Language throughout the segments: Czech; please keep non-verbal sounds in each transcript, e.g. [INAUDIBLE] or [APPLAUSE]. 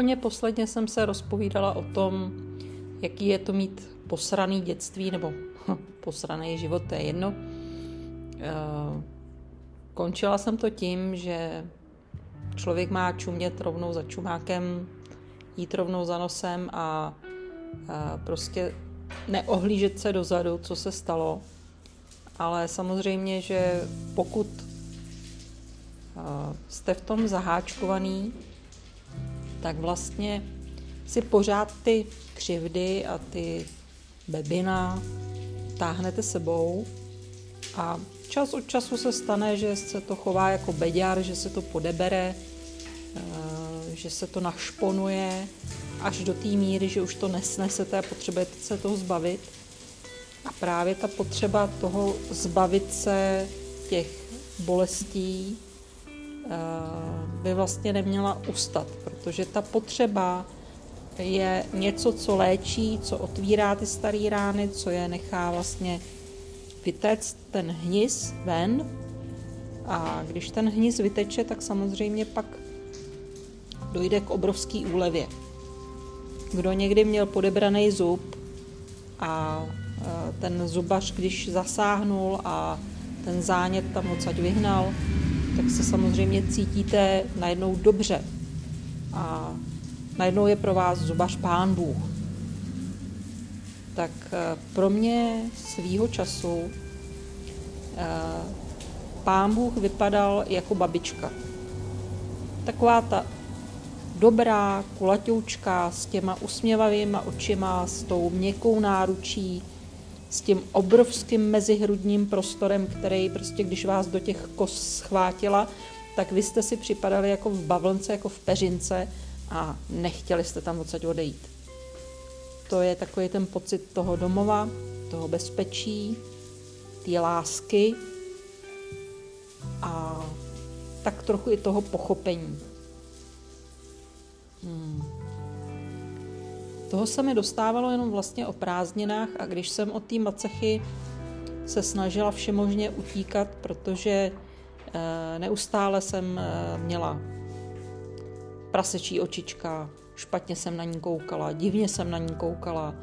úplně posledně jsem se rozpovídala o tom, jaký je to mít posraný dětství, nebo [LAUGHS] posraný život, to je jedno. Eh, končila jsem to tím, že člověk má čumět rovnou za čumákem, jít rovnou za nosem a, a prostě neohlížet se dozadu, co se stalo. Ale samozřejmě, že pokud jste v tom zaháčkovaný, tak vlastně si pořád ty křivdy a ty bebina táhnete sebou a čas od času se stane, že se to chová jako beďar, že se to podebere, eh, že se to našponuje až do té míry, že už to nesnesete a potřebujete se toho zbavit. A právě ta potřeba toho zbavit se těch bolestí eh, by vlastně neměla ustat, protože ta potřeba je něco, co léčí, co otvírá ty staré rány, co je nechá vlastně vytéct ten hnis ven. A když ten hnis vyteče, tak samozřejmě pak dojde k obrovské úlevě. Kdo někdy měl podebraný zub a e, ten zubař, když zasáhnul a ten zánět tam odsaď vyhnal, tak se samozřejmě cítíte najednou dobře. A najednou je pro vás zubař pán Bůh. Tak e, pro mě svýho času e, pán Bůh vypadal jako babička. Taková ta dobrá, kulatoučka, s těma usměvavýma očima, s tou měkkou náručí, s tím obrovským mezihrudním prostorem, který prostě, když vás do těch kos schvátila, tak vy jste si připadali jako v bavlnce, jako v peřince a nechtěli jste tam odsaď odejít. To je takový ten pocit toho domova, toho bezpečí, té lásky a tak trochu i toho pochopení. Hmm. Toho se mi dostávalo jenom vlastně o prázdninách a když jsem od té macechy se snažila všemožně utíkat, protože neustále jsem e, měla prasečí očička, špatně jsem na ní koukala, divně jsem na ní koukala, e,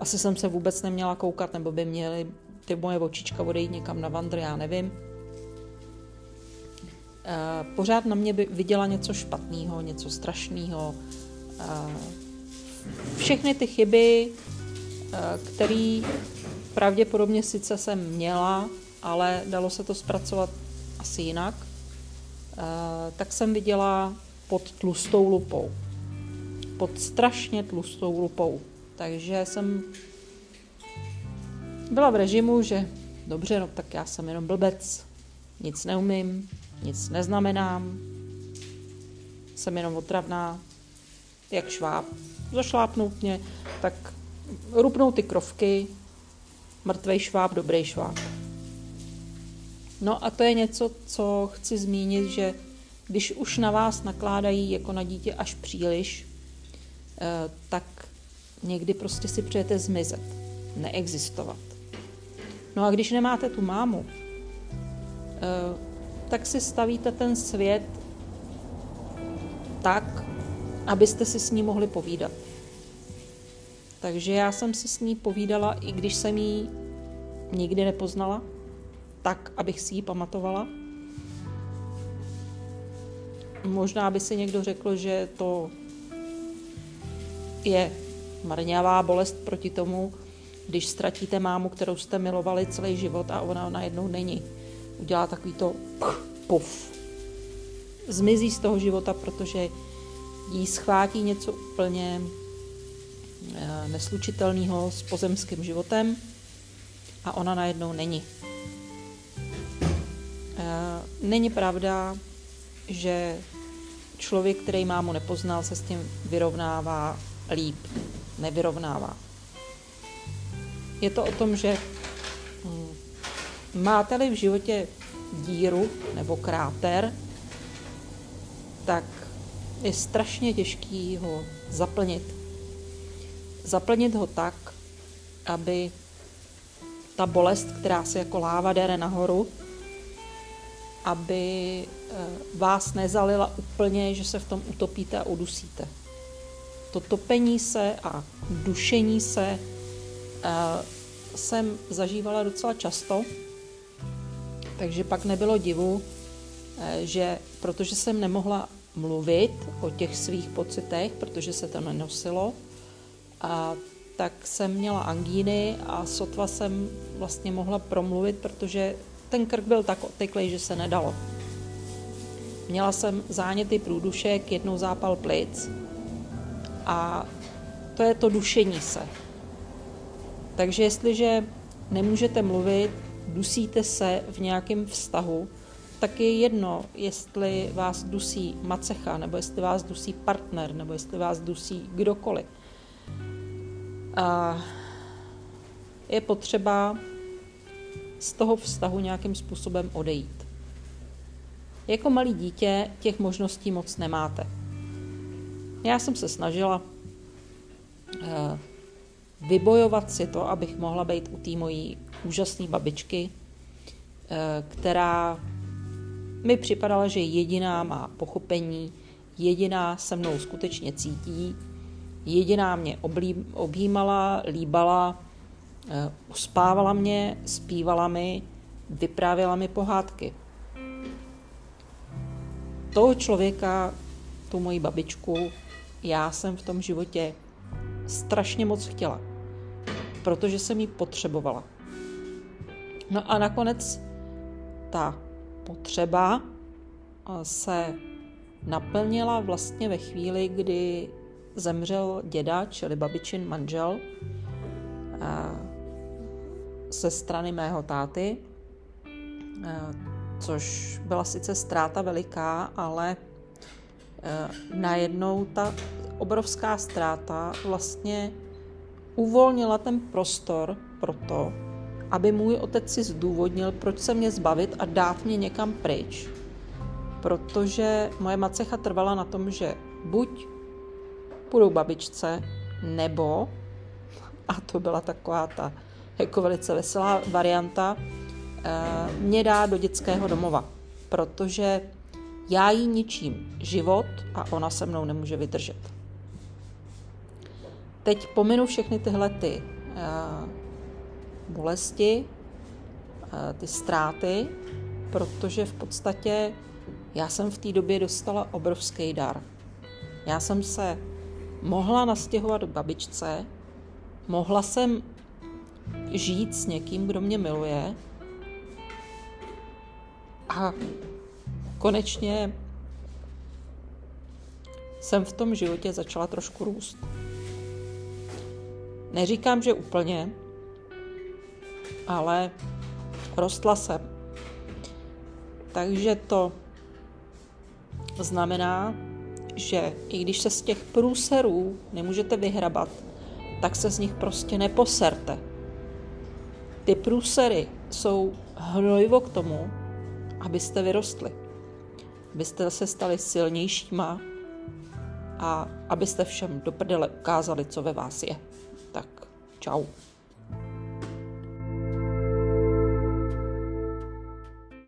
asi jsem se vůbec neměla koukat, nebo by měly ty moje očička odejít někam na vandr, já nevím. Eh, pořád na mě by viděla něco špatného, něco strašného. Eh, všechny ty chyby, eh, které pravděpodobně sice jsem měla, ale dalo se to zpracovat asi jinak, tak jsem viděla pod tlustou lupou. Pod strašně tlustou lupou. Takže jsem byla v režimu, že dobře, no tak já jsem jenom blbec, nic neumím, nic neznamenám, jsem jenom otravná, jak šváb. Zašlápnout mě, tak rupnou ty krovky, mrtvej šváb, dobrý šváb. No a to je něco, co chci zmínit, že když už na vás nakládají jako na dítě až příliš, eh, tak někdy prostě si přejete zmizet, neexistovat. No a když nemáte tu mámu, eh, tak si stavíte ten svět tak, abyste si s ní mohli povídat. Takže já jsem si s ní povídala, i když jsem ji nikdy nepoznala, tak, abych si ji pamatovala. Možná by si někdo řekl, že to je marňavá bolest proti tomu, když ztratíte mámu, kterou jste milovali celý život a ona najednou není udělá takový to puf. Zmizí z toho života, protože jí schvátí něco úplně eh, neslučitelného s pozemským životem a ona najednou není. Není pravda, že člověk, který mámu nepoznal, se s tím vyrovnává líp. Nevyrovnává. Je to o tom, že hm, Máte-li v životě díru nebo kráter, tak je strašně těžký ho zaplnit. Zaplnit ho tak, aby ta bolest, která se jako láva dere nahoru aby eh, vás nezalila úplně, že se v tom utopíte a udusíte. To topení se a dušení se eh, jsem zažívala docela často, takže pak nebylo divu, eh, že protože jsem nemohla mluvit o těch svých pocitech, protože se to nenosilo, a tak jsem měla angíny a sotva jsem vlastně mohla promluvit, protože ten krk byl tak oteklý, že se nedalo. Měla jsem záněty průdušek, jednou zápal plic a to je to dušení se. Takže jestliže nemůžete mluvit, dusíte se v nějakém vztahu, tak je jedno, jestli vás dusí macecha, nebo jestli vás dusí partner, nebo jestli vás dusí kdokoliv. A je potřeba z toho vztahu nějakým způsobem odejít. Jako malý dítě těch možností moc nemáte. Já jsem se snažila eh, vybojovat si to, abych mohla být u té mojí úžasné babičky, eh, která mi připadala, že jediná má pochopení, jediná se mnou skutečně cítí, jediná mě objímala, líbala, uspávala mě, zpívala mi, vyprávěla mi pohádky. Toho člověka, tu moji babičku, já jsem v tom životě strašně moc chtěla, protože jsem ji potřebovala. No a nakonec ta potřeba eh, se naplnila vlastně ve chvíli, kdy zemřel děda, čili babičin manžel, ze strany mého táty, což byla sice ztráta veliká, ale najednou ta obrovská ztráta vlastně uvolnila ten prostor pro to, aby můj otec si zdůvodnil, proč se mě zbavit a dát mě někam pryč. Protože moje macecha trvala na tom, že buď půjdu babičce, nebo, a to byla taková ta jako velice veselá varianta, eh, mě dá do dětského domova, protože já jí ničím život a ona se mnou nemůže vydržet. Teď pominu všechny tyhle ty uh, bolesti, uh, ty ztráty, protože v podstatě já jsem v té době dostala obrovský dar. Já jsem se mohla nastěhovat k babičce, mohla jsem žít s někým, kdo mě miluje a konečně jsem v tom životě začala trošku růst. Neříkám, že úplně, ale rostla jsem. Takže to znamená, že i když se z těch průserů nemůžete vyhrabat, tak se z nich prostě neposerte. Ty průsery jsou hnojivo k tomu, abyste vyrostli. Abyste se stali silnějšíma a abyste všem do prdele ukázali, co ve vás je. Tak čau.